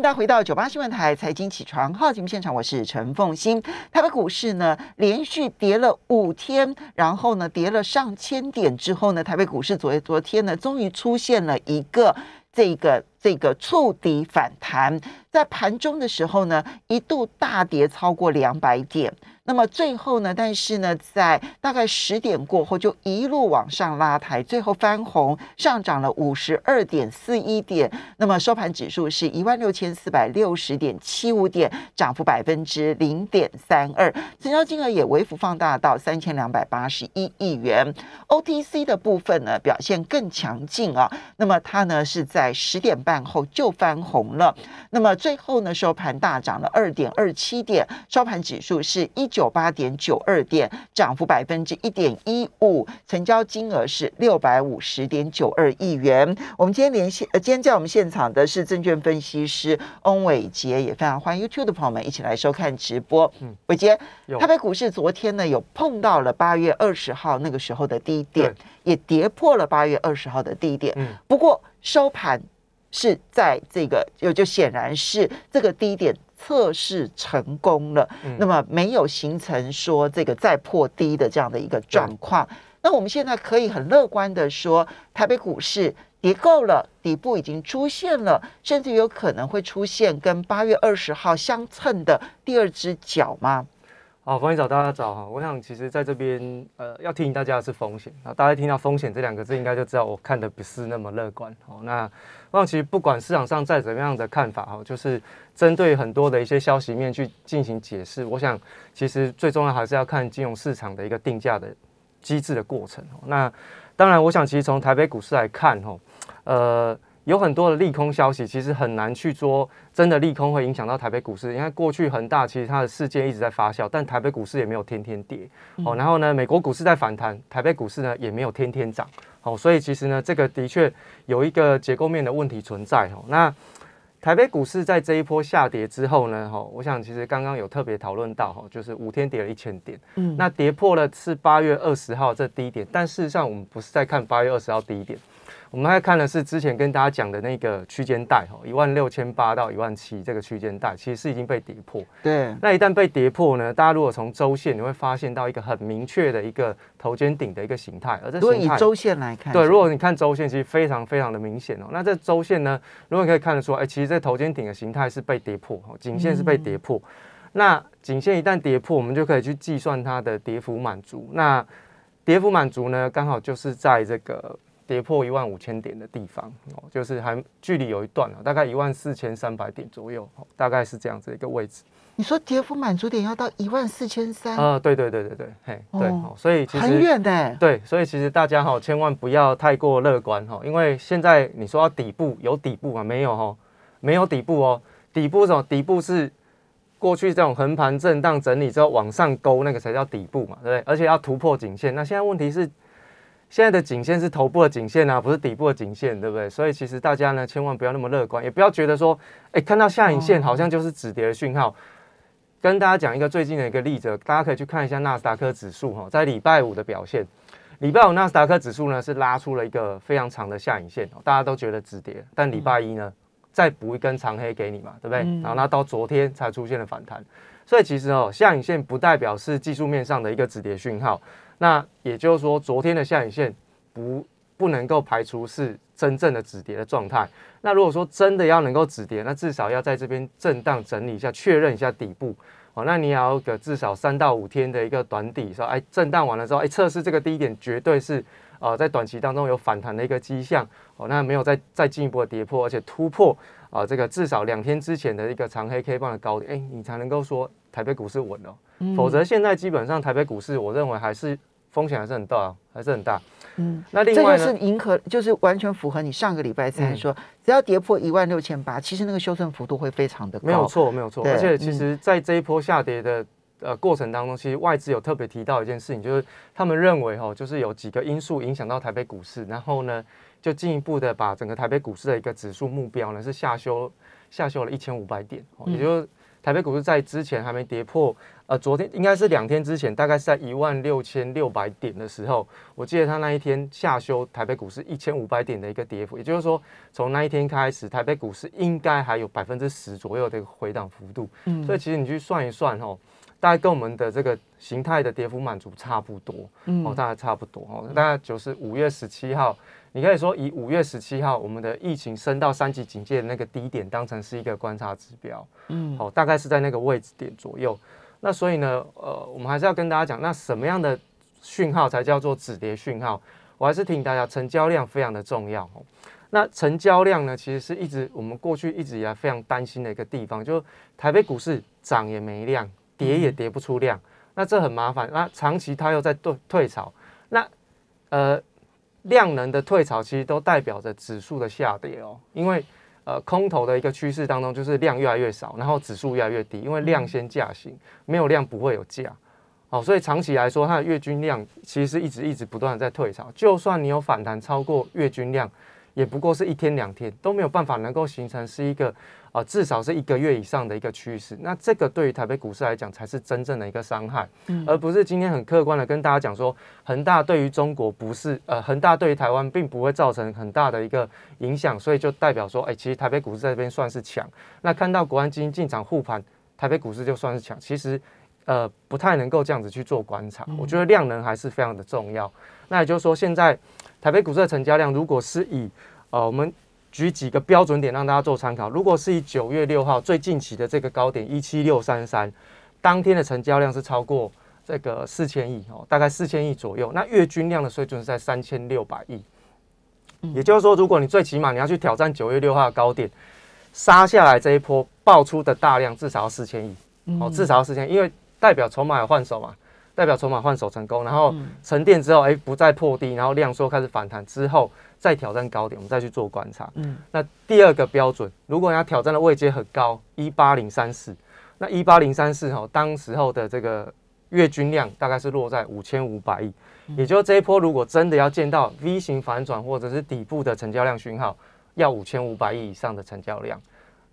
大家回到九八新闻台财经起床号节目现场，我是陈凤欣。台北股市呢连续跌了五天，然后呢跌了上千点之后呢，台北股市昨昨天呢终于出现了一个这个这个触底反弹，在盘中的时候呢一度大跌超过两百点。那么最后呢？但是呢，在大概十点过后，就一路往上拉抬，最后翻红，上涨了五十二点四一点。那么收盘指数是一万六千四百六十点七五点，涨幅百分之零点三二，成交金额也微幅放大到三千两百八十一亿元。OTC 的部分呢，表现更强劲啊。那么它呢是在十点半后就翻红了。那么最后呢，收盘大涨了二点二七点，收盘指数是一八点九二点，涨幅百分之一点一五，成交金额是六百五十点九二亿元。我们今天连线，呃，今天在我们现场的是证券分析师翁伟杰，也非常欢迎 YouTube 的朋友们一起来收看直播。嗯，伟杰，台北股市昨天呢有碰到了八月二十号那个时候的低点，也跌破了八月二十号的低点。嗯，不过收盘是在这个就就显然是这个低点。测试成功了，那么没有形成说这个再破低的这样的一个状况。那我们现在可以很乐观的说，台北股市跌够了，底部已经出现了，甚至有可能会出现跟八月二十号相称的第二只脚吗？好，欢迎早，大家早哈。我想其实在这边呃，要提醒大家的是风险啊。大家听到风险这两个字，应该就知道我看的不是那么乐观哦。那那其实不管市场上再怎么样的看法哈，就是针对很多的一些消息面去进行解释。我想其实最重要还是要看金融市场的一个定价的机制的过程。那当然，我想其实从台北股市来看哈，呃，有很多的利空消息，其实很难去说真的利空会影响到台北股市。因为过去恒大其实它的事件一直在发酵，但台北股市也没有天天跌哦。然后呢，美国股市在反弹，台北股市呢也没有天天涨。哦，所以其实呢，这个的确有一个结构面的问题存在哦。那台北股市在这一波下跌之后呢，哈，我想其实刚刚有特别讨论到哈，就是五天跌了一千点，嗯，那跌破了是八月二十号这低点，但事实上我们不是在看八月二十号低点。我们还看的是之前跟大家讲的那个区间带哈，一万六千八到一万七这个区间带，其实是已经被跌破。对，那一旦被跌破呢，大家如果从周线，你会发现到一个很明确的一个头肩顶的一个形态。而这如果以周线来看，对，如果你看周线，其实非常非常的明显哦。那这周线呢，如果你可以看得出，哎，其实这头肩顶的形态是被跌破，颈线是被跌破。那颈线一旦跌破，我们就可以去计算它的跌幅满足。那跌幅满足呢，刚好就是在这个。跌破一万五千点的地方哦，就是还距离有一段了，大概一万四千三百点左右，大概是这样子一个位置。你说跌幅满足点要到一万四千三？啊，对对对对对，嘿，对，所以其实很远的。对，所以其实大家哈，千万不要太过乐观哈，因为现在你说底部有底部吗？没有哈，没有底部哦。底部什么？底部是过去这种横盘震荡整理之后往上勾那个才叫底部嘛，对不对？而且要突破颈线。那现在问题是？现在的颈线是头部的颈线啊，不是底部的颈线，对不对？所以其实大家呢，千万不要那么乐观，也不要觉得说，哎，看到下影线好像就是止跌的讯号。跟大家讲一个最近的一个例子，大家可以去看一下纳斯达克指数哈，在礼拜五的表现，礼拜五纳斯达克指数呢是拉出了一个非常长的下影线，大家都觉得止跌，但礼拜一呢再补一根长黑给你嘛，对不对？然后那到昨天才出现了反弹，所以其实哦，下影线不代表是技术面上的一个止跌讯号。那也就是说，昨天的下影线不不能够排除是真正的止跌的状态。那如果说真的要能够止跌，那至少要在这边震荡整理一下，确认一下底部哦。那你也要个至少三到五天的一个短底，说哎，震荡完了之后，哎，测试这个低点绝对是呃在短期当中有反弹的一个迹象哦。那没有再再进一步的跌破，而且突破啊这个至少两天之前的一个长黑 K 棒的高点，哎，你才能够说台北股市稳了。否则现在基本上台北股市，我认为还是。风险还是很大，还是很大。嗯，那另外这就是迎合，就是完全符合你上个礼拜三说，只要跌破一万六千八，其实那个修正幅度会非常的高。没有错，没有错。而且其实，在这一波下跌的呃过程当中，其实外资有特别提到一件事情，就是他们认为哈，就是有几个因素影响到台北股市，然后呢，就进一步的把整个台北股市的一个指数目标呢是下修下修了一千五百点，也就台北股市在之前还没跌破，呃，昨天应该是两天之前，大概是在一万六千六百点的时候，我记得它那一天下修台北股市一千五百点的一个跌幅，也就是说，从那一天开始，台北股市应该还有百分之十左右的一个回档幅度。嗯，所以其实你去算一算哦，大概跟我们的这个形态的跌幅满足差不多，哦，大概差不多哦，大概就是五月十七号。你可以说以五月十七号我们的疫情升到三级警戒的那个低点当成是一个观察指标，嗯，好，大概是在那个位置点左右。那所以呢，呃，我们还是要跟大家讲，那什么样的讯号才叫做止跌讯号？我还是提醒大家，成交量非常的重要。那成交量呢，其实是一直我们过去一直以来非常担心的一个地方，就台北股市涨也没量，跌也跌不出量，那这很麻烦。那长期它又在退退潮，那呃。量能的退潮其实都代表着指数的下跌哦，因为呃空头的一个趋势当中就是量越来越少，然后指数越来越低，因为量先价行，没有量不会有价，哦，所以长期来说它的月均量其实是一直一直不断的在退潮，就算你有反弹超过月均量，也不过是一天两天都没有办法能够形成是一个。啊，至少是一个月以上的一个趋势，那这个对于台北股市来讲才是真正的一个伤害，嗯，而不是今天很客观的跟大家讲说，恒大对于中国不是，呃，恒大对于台湾并不会造成很大的一个影响，所以就代表说，哎，其实台北股市在这边算是强。那看到国安基金进场护盘，台北股市就算是强，其实，呃，不太能够这样子去做观察。我觉得量能还是非常的重要。那也就是说，现在台北股市的成交量，如果是以，呃，我们举几个标准点让大家做参考。如果是以九月六号最近期的这个高点一七六三三，当天的成交量是超过这个四千亿哦，大概四千亿左右。那月均量的水准是在三千六百亿。也就是说，如果你最起码你要去挑战九月六号的高点，杀下来这一波爆出的大量至少要四千亿哦，至少要四千，因为代表筹码有换手嘛，代表筹码换手成功，然后沉淀之后，哎，不再破低，然后量缩开始反弹之后。再挑战高点，我们再去做观察。嗯，那第二个标准，如果你要挑战的位阶很高，一八零三四，那一八零三四哈，当时候的这个月均量大概是落在五千五百亿，也就是这一波如果真的要见到 V 型反转或者是底部的成交量讯号，要五千五百亿以上的成交量。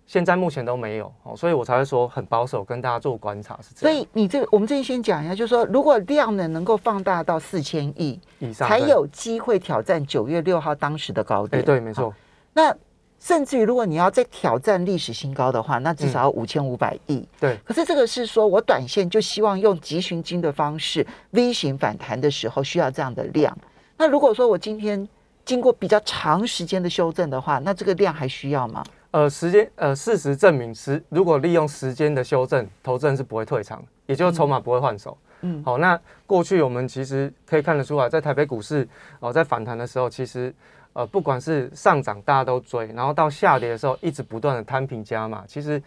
现在目前都没有哦，所以我才会说很保守，跟大家做观察是这样。所以你这个，我们这里先讲一下，就是说，如果量能能够放大到四千亿以上，才有机会挑战九月六号当时的高点。哎，对，没错。那甚至于，如果你要再挑战历史新高的话，那至少要五千五百亿。对。可是这个是说我短线就希望用急寻金的方式 V 型反弹的时候需要这样的量。那如果说我今天经过比较长时间的修正的话，那这个量还需要吗？呃，时间呃，事实证明，时如果利用时间的修正，投资人是不会退场，也就是筹码不会换手。嗯，好，那过去我们其实可以看得出来，在台北股市哦，在反弹的时候，其实呃，不管是上涨大家都追，然后到下跌的时候一直不断的摊平加码，其实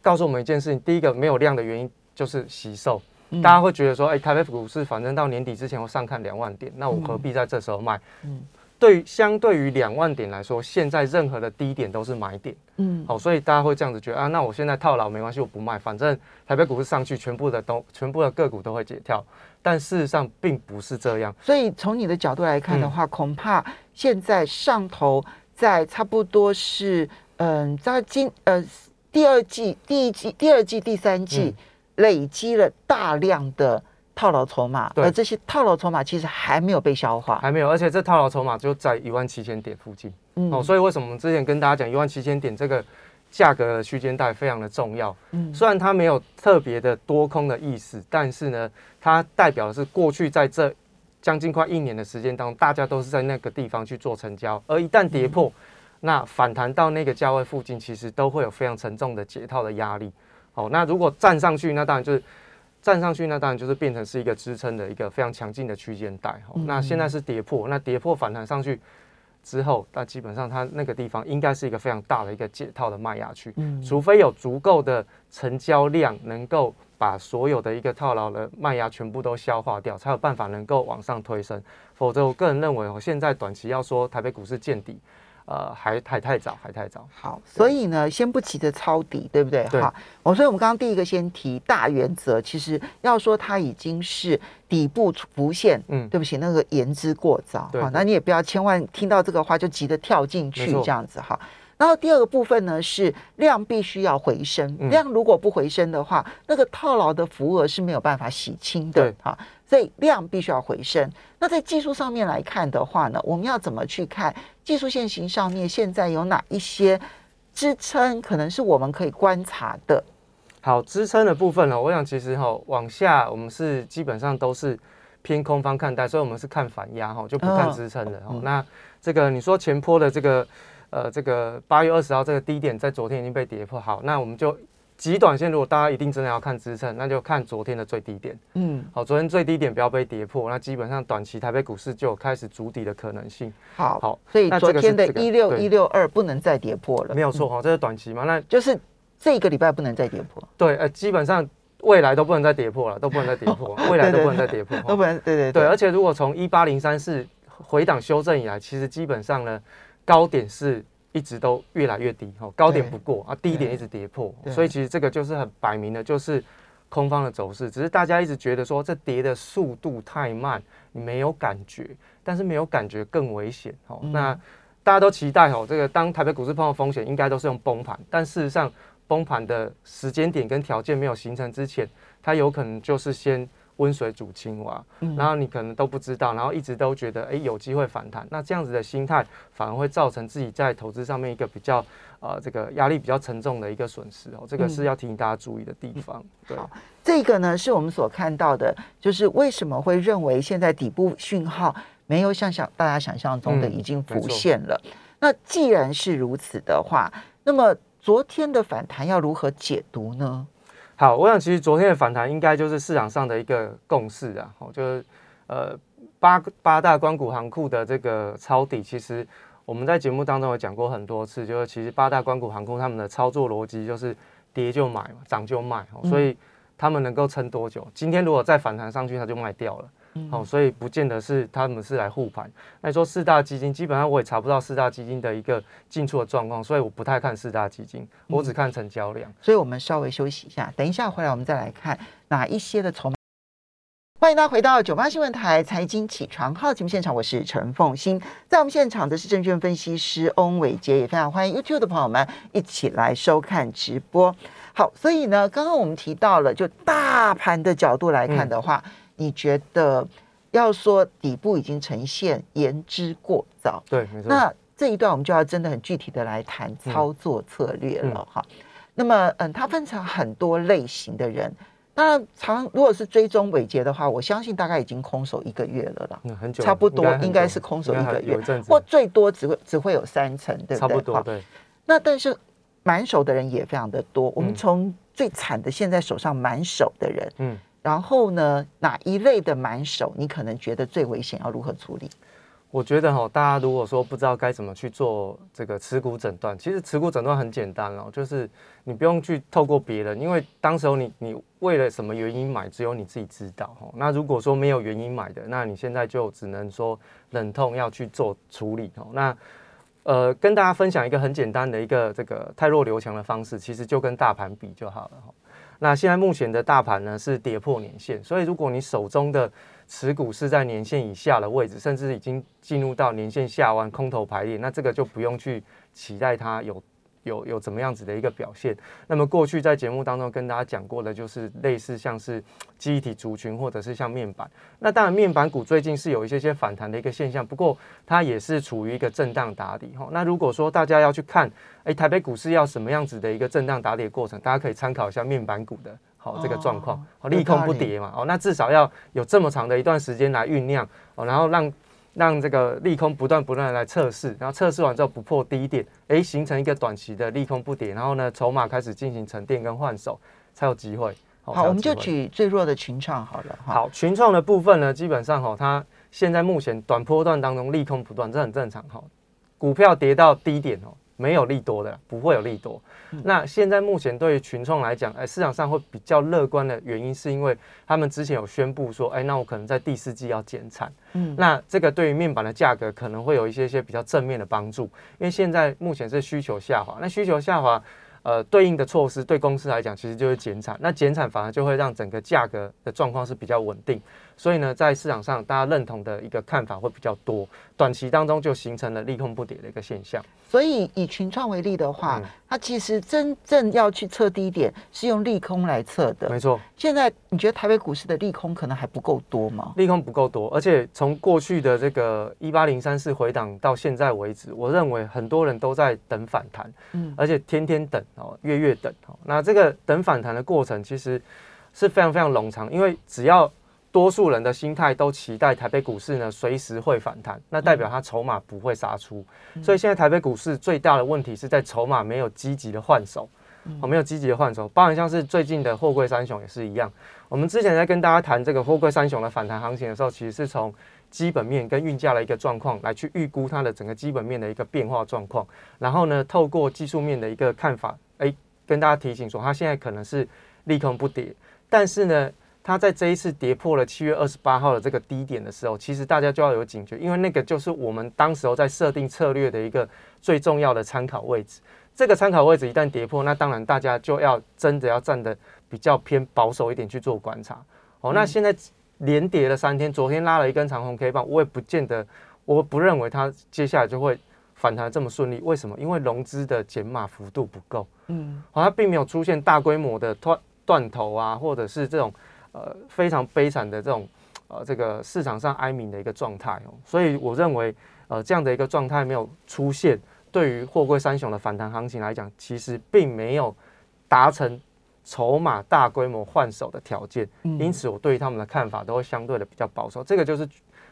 告诉我们一件事情：第一个没有量的原因就是吸售，大家会觉得说，哎，台北股市反正到年底之前我上看两万点，那我何必在这时候卖？嗯。对，相对于两万点来说，现在任何的低点都是买点。嗯，好，所以大家会这样子觉得啊，那我现在套牢没关系，我不卖，反正台北股市上去，全部的都全部的个股都会解跳。但事实上并不是这样。所以从你的角度来看的话，恐怕现在上头在差不多是嗯，在今呃第二季、第一季、第二季、第三季累积了大量的。套牢筹码，而这些套牢筹码其实还没有被消化，还没有，而且这套牢筹码就在一万七千点附近，哦，所以为什么我们之前跟大家讲一万七千点这个价格的区间带非常的重要？嗯，虽然它没有特别的多空的意思，但是呢，它代表的是过去在这将近快一年的时间当中，大家都是在那个地方去做成交，而一旦跌破，那反弹到那个价位附近，其实都会有非常沉重的解套的压力。好，那如果站上去，那当然就是。站上去，那当然就是变成是一个支撑的一个非常强劲的区间带。那现在是跌破，那跌破反弹上去之后，那基本上它那个地方应该是一个非常大的一个解套的卖压区。嗯，除非有足够的成交量，能够把所有的一个套牢的卖压全部都消化掉，才有办法能够往上推升。否则，我个人认为，我现在短期要说台北股市见底。呃，还还太早，还太早。好，所以呢，先不急着抄底，对不对？哈，我所以我们刚刚第一个先提大原则，其实要说它已经是底部浮现，嗯，对不起，那个言之过早。好，那你也不要千万听到这个话就急着跳进去这样子哈。然后第二个部分呢是量必须要回升，嗯量如果不回升的话，那个套牢的浮额是没有办法洗清的对啊，所以量必须要回升。那在技术上面来看的话呢，我们要怎么去看技术线型上面现在有哪一些支撑，可能是我们可以观察的？好，支撑的部分呢，我想其实哈、往下我们是基本上都是偏空方看待，所以我们是看反压哈、就不看嗯支撑的哈、嗯那这个你说前坡的这个呃这个八月二十号这个低点在昨天已经被跌破，好，那我们就极短线如果大家一定真的要看支撑，那就看昨天的最低点。嗯，好，昨天最低点不要被跌破，那基本上短期台北股市就有开始筑底的可能性。好，好所以昨天的一六一六二不能再跌破了，嗯，没有错哈、这是短期嘛？那就是这个礼拜不能再跌破，对，呃，基本上未来都不能再跌破了，都不能再跌破，未来都不能再跌破。都不能，对对对，而且如果从一八零三四回档修正以来，其实基本上呢，高点是一直都越来越低，哦，高点不过啊，低点一直跌破，所以其实这个就是很摆明的，就是空方的走势，只是大家一直觉得说这跌的速度太慢，你没有感觉，但是没有感觉更危险，哦，嗯。那大家都期待哦，这个当台北股市碰到风险，应该都是用崩盘，但事实上崩盘的时间点跟条件没有形成之前，它有可能就是先温水煮青蛙，嗯然后你可能都不知道，然后一直都觉得哎有机会反弹，那这样子的心态反而会造成自己在投资上面一个比较呃这个压力比较沉重的一个损失哦，这个是要提醒大家注意的地方。对，好这个呢是我们所看到的，就是为什么会认为现在底部讯号没有像想大家想象中的嗯已经浮现了。那既然是如此的话，那么昨天的反弹要如何解读呢？好，我想其实昨天的反弹应该就是市场上的一个共识啊，哦，就是呃八八大关谷行库的这个抄底，其实我们在节目当中有讲过很多次，就是其实八大关谷行库他们的操作逻辑就是跌就买嘛，涨就卖，哦，所以他们能够撑多久？今天如果再反弹上去，它就卖掉了。好、所以不见得是他们是来护盘。那你说四大基金，基本上我也查不到四大基金的一个进出的状况，所以我不太看四大基金，我只看成交量。所以我们稍微休息一下，等一下回来我们再来看哪一些的筹码。欢迎大家回到九八新闻台财经起床号节目现场，我是陈凤欣，在我们现场的是证券分析师翁伟杰，也非常欢迎 YouTube 的朋友们一起来收看直播。好，所以呢，刚刚我们提到了，就大盘的角度来看的话，你觉得要说底部已经呈现言之过早，对，没错。那这一段我们就要真的很具体的来谈操作策略了哈。那么，嗯，它分成很多类型的人。当然，常如果是追踪尾节的话，我相信大概已经空手一个月了啦，嗯，很久，差不多应该是空手一个月或最多只会只会有三成，对不对？差不多好对。那但是满手的人也非常的多。我们嗯从最惨的现在手上满手的人，嗯，然后呢，哪一类的满手你可能觉得最危险，要如何处理？我觉得哈，大家如果说不知道该怎么去做这个持股诊断，其实持股诊断很简单哦，就是你不用去透过别人，因为当时候你你为了什么原因买，只有你自己知道哈。那如果说没有原因买的，那你现在就只能说忍痛要去做处理哦。那呃，跟大家分享一个很简单的一个这个太弱留强的方式，其实就跟大盘比就好了。那现在目前的大盘呢是跌破年线，所以如果你手中的持股是在年线以下的位置，甚至已经进入到年线下弯空头排列，那这个就不用去期待它有有有怎么样子的一个表现。那么过去在节目当中跟大家讲过的，就是类似像是记忆体族群或者是像面板。那当然面板股最近是有一些些反弹的一个现象，不过它也是处于一个震荡打底哈。那如果说大家要去看，诶，台北股市要什么样子的一个震荡打底的过程，大家可以参考一下面板股的。好，这个状况，哦，利空不跌嘛，哦，那至少要有这么长的一段时间来酝酿，哦，然后让让这个利空不断不断的来测试，然后测试完之后不破低点，诶，形成一个短期的利空不跌，然后呢，筹码开始进行沉淀跟换手，才有机会。哦好，我们就。举最弱的群创好了哈。好，群创的部分呢，基本上哈，它现在目前短波段当中利空不断，这很正常哈。股票跌到低点哦，没有利多的，不会有利多。那现在目前对于群创来讲，哎，市场上会比较乐观的原因，是因为他们之前有宣布说，哎，那我可能在第四季要减产。嗯那这个对于面板的价格可能会有一些些比较正面的帮助，因为现在目前是需求下滑，那需求下滑。呃，对应的措施对公司来讲，其实就是减产。那减产反而就会让整个价格的状况是比较稳定。所以呢，在市场上大家认同的一个看法会比较多，短期当中就形成了利空不跌的一个现象。所以以群创为例的话，嗯它其实真正要去测低点是用利空来测的。没错，现在你觉得台北股市的利空可能还不够多吗？利空不够多，而且从过去的这个一八零三四回档到现在为止，我认为很多人都在等反弹，嗯而且天天等哦，月月等哦。那这个等反弹的过程其实是非常非常冗长，因为只要多数人的心态都期待台北股市呢随时会反弹，那代表它筹码不会杀出。所以现在台北股市最大的问题是在筹码没有积极的换手，哦，没有积极的换手，包含像是最近的货柜三雄也是一样。我们之前在跟大家谈这个货柜三雄的反弹行情的时候，其实是从基本面跟运价的一个状况来去预估它的整个基本面的一个变化状况，然后呢，透过技术面的一个看法，哎，跟大家提醒说，它现在可能是利空不跌，但是呢，它在这一次跌破了七月二十八号的这个低点的时候，其实大家就要有警觉，因为那个就是我们当时候在设定策略的一个最重要的参考位置。这个参考位置一旦跌破，那当然大家就要真的要站得比较偏保守一点去做观察。哦，那现在连跌了三天，昨天拉了一根长红 K 棒，我也不见得，我不认为它接下来就会反弹这么顺利。为什么？因为融资的减码幅度不够。嗯好、它并没有出现大规模的断断头啊，或者是这种呃非常悲惨的这种呃这个市场上哀鸣的一个状态哦，所以我认为呃这样的一个状态没有出现，对于货柜三雄的反弹行情来讲，其实并没有达成筹码大规模换手的条件，嗯因此我对于他们的看法都会相对的比较保守。这个就是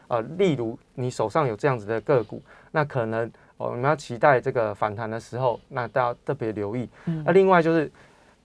呃，例如你手上有这样子的个股，那可能哦，你们要期待这个反弹的时候，那大家特别留意。嗯那另外就是，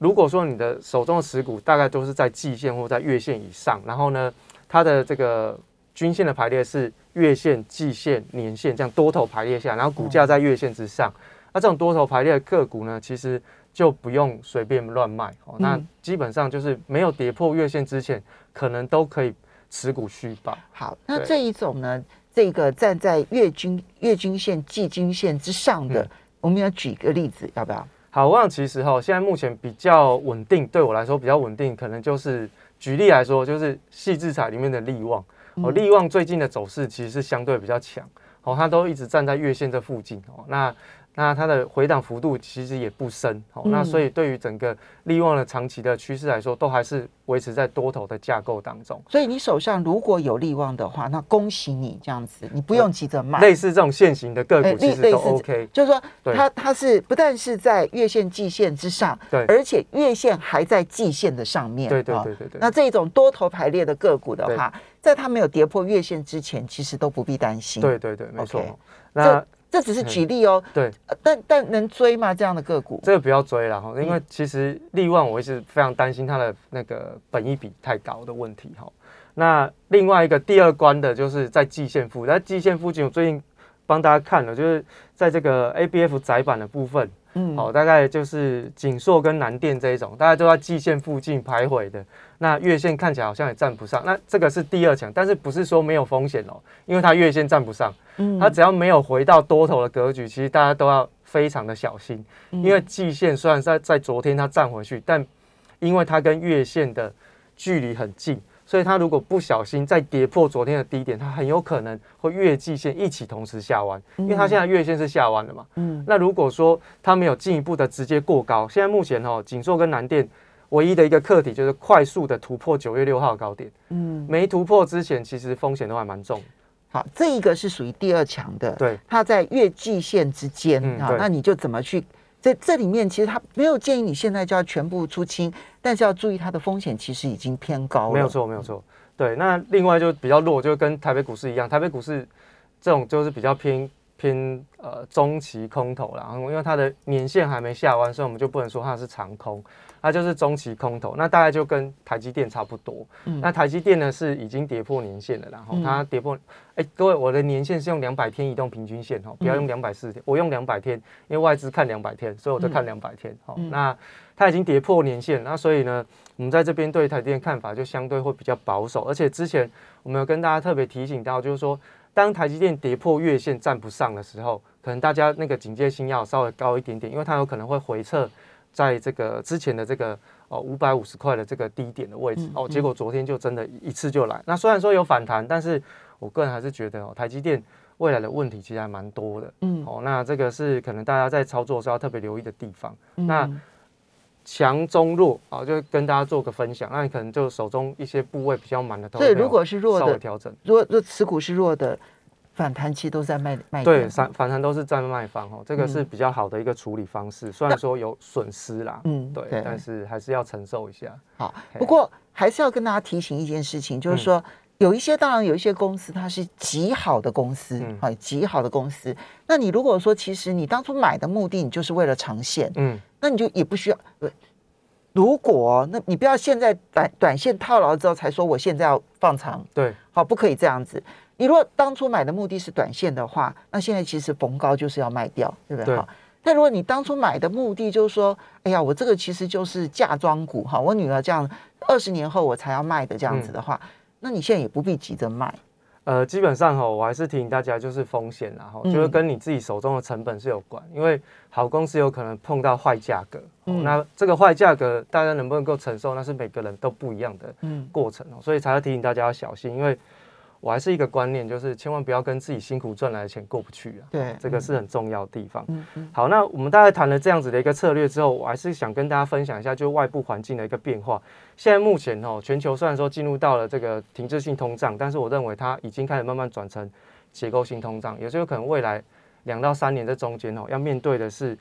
如果说你的手中的持股大概都是在季线或在月线以上，然后呢，它的这个均线的排列是月线、季线、年线这样多头排列下，然后股价在月线之上，那这种多头排列的个股呢，其实就不用随便乱卖哦。那嗯基本上就是没有跌破月线之前，可能都可以持股续报。好，那这一种呢，这个站在月均月均线、季均线之上的，嗯我们要举一个例子，要不要？好，我想其实哈，现在目前比较稳定，对我来说比较稳定，可能就是举例来说，就是细制彩里面的利旺。哦，利旺最近的走势其实是相对比较强，哦，它都一直站在月线这附近哦。那那它的回档幅度其实也不深，哦，那嗯所以对于整个利旺的长期的趋势来说，都还是维持在多头的架构当中。所以你手上如果有利旺的话，那恭喜你这样子，你不用急着卖。类似这种现行的个哎股，其实都 OK。就是说，它它是不但是在月线、季线之上，对而且月线还在季线的上面。对对哦对对对。那这种多头排列的个股的话，在它没有跌破月线之前，其实都不必担心。对对对，没错。那这只是举例哦。对呃但但能追吗？这样的个股？这个不要追了哈，因为嗯其实利万我一直非常担心它的那个本益比太高的问题哈。那另外一个第二关的就是在季线附，在季线附近，我最近帮大家看了，就是在这个 ABF 窄板的部分，嗯好、大概就是锦硕跟南电这一种，大家都在季线附近徘徊的。那月线看起来好像也站不上，那这个是第二强，但是不是说没有风险哦，因为它月线站不上，嗯。它只要没有回到多头的格局，其实大家都要非常的小心，嗯。因为季线虽然在在昨天它站回去，但因为它跟月线的距离很近，所以它如果不小心再跌破昨天的低点，它很有可能会月季线一起同时下弯，因为它现在月线是下弯的嘛。嗯。那如果说它没有进一步的直接过高，现在目前哦，锦硕跟南电唯一的一个课题就是快速的突破九月六号高点，嗯，没突破之前，其实风险都还蛮重。好，这一个是属于第二强的，对，它在月季线之间啊，嗯对那你就怎么去？在这里面，其实它没有建议你现在就要全部出清，但是要注意它的风险其实已经偏高了。没有，错，没有错。对，那另外就比较弱，就跟台北股市一样，台北股市这种就是比较偏偏呃中期空头啦，然后因为它的年限还没下弯，所以我们就不能说它是长空，它就是中期空头。那大概就跟台积电差不多。嗯那台积电呢是已经跌破年线了，然后嗯它跌破，哎、各位，我的年线是用两百天移动平均线哦，不要用两百四十天，我用两百天，因为外资看两百天，所以我就看两百天。好、嗯那它已经跌破年线，那所以呢，我们在这边对台积电看法就相对会比较保守，而且之前我们有跟大家特别提醒到，就是说，当台积电跌破月线站不上的时候，可能大家那个警戒心要稍微高一点点，因为它有可能会回撤在这个之前的这个哦五百五十块的这个低点的位置哦，结果昨天就真的一次就来。那虽然说有反弹，但是我个人还是觉得哦，台积电未来的问题其实还蛮多的。嗯，哦，那这个是可能大家在操作时候要特别留意的地方。那强中弱啊，就跟大家做个分享。那你可能就手中一些部位比较满的，对，如果是弱的，调整。如果持股是弱的，反弹期都在卖卖。对，反反弹都是在卖方哦，这个是比较好的一个处理方式。虽然说有损失啦，嗯，对，但是还是要承受一下。好，不过还是要跟大家提醒一件事情，就是说有一些当然有一些公司它是极好的公司，啊，极好的公司。那你如果说其实你当初买的目的你就是为了长线，嗯。那你就也不需要。如果那你不要现在短短线套牢之后才说我现在要放长，对，好，不可以这样子。你如果当初买的目的是短线的话，那现在其实逢高就是要卖掉，对不对？好。但如果你当初买的目的就是说，哎呀，我这个其实就是嫁妆股哈，我女儿这样二十年后我才要卖的这样子的话，那你现在也不必急着卖。呃，基本上哈，我还是提醒大家，就是风险然后就是跟你自己手中的成本是有关，因为好公司有可能碰到坏价格，那这个坏价格大家能不能够承受，那是每个人都不一样的过程哦，所以才要提醒大家要小心，因为。我还是一个观念，就是千万不要跟自己辛苦赚来的钱过不去啊。对，这个是很重要的地方。嗯嗯。好，那我们大概谈了这样子的一个策略之后，我还是想跟大家分享一下，就是外部环境的一个变化。现在目前哦，全球虽然说进入到了这个停滞性通胀，但是我认为它已经开始慢慢转成结构性通胀，也就是可能未来两到三年这中间哦，要面对的是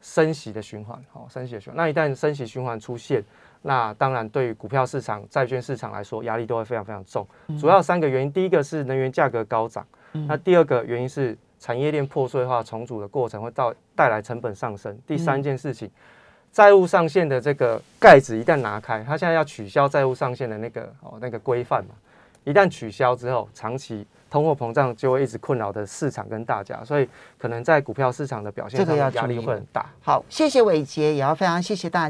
升息的循环。好，升息的循环。那一旦升息循环出现，那当然，对于股票市场、债券市场来说，压力都会非常非常重。主要三个原因，第一个是能源价格高涨，那第二个原因是产业链破碎化重组的过程会到带来成本上升。第三件事情，债务上限的这个盖子一旦拿开，它现在要取消债务上限的那个哦那个规范嘛，一旦取消之后，长期通货膨胀就会一直困扰的市场跟大家，所以可能在股票市场的表现上压力会很大。好，谢谢伟杰，也要非常谢谢大。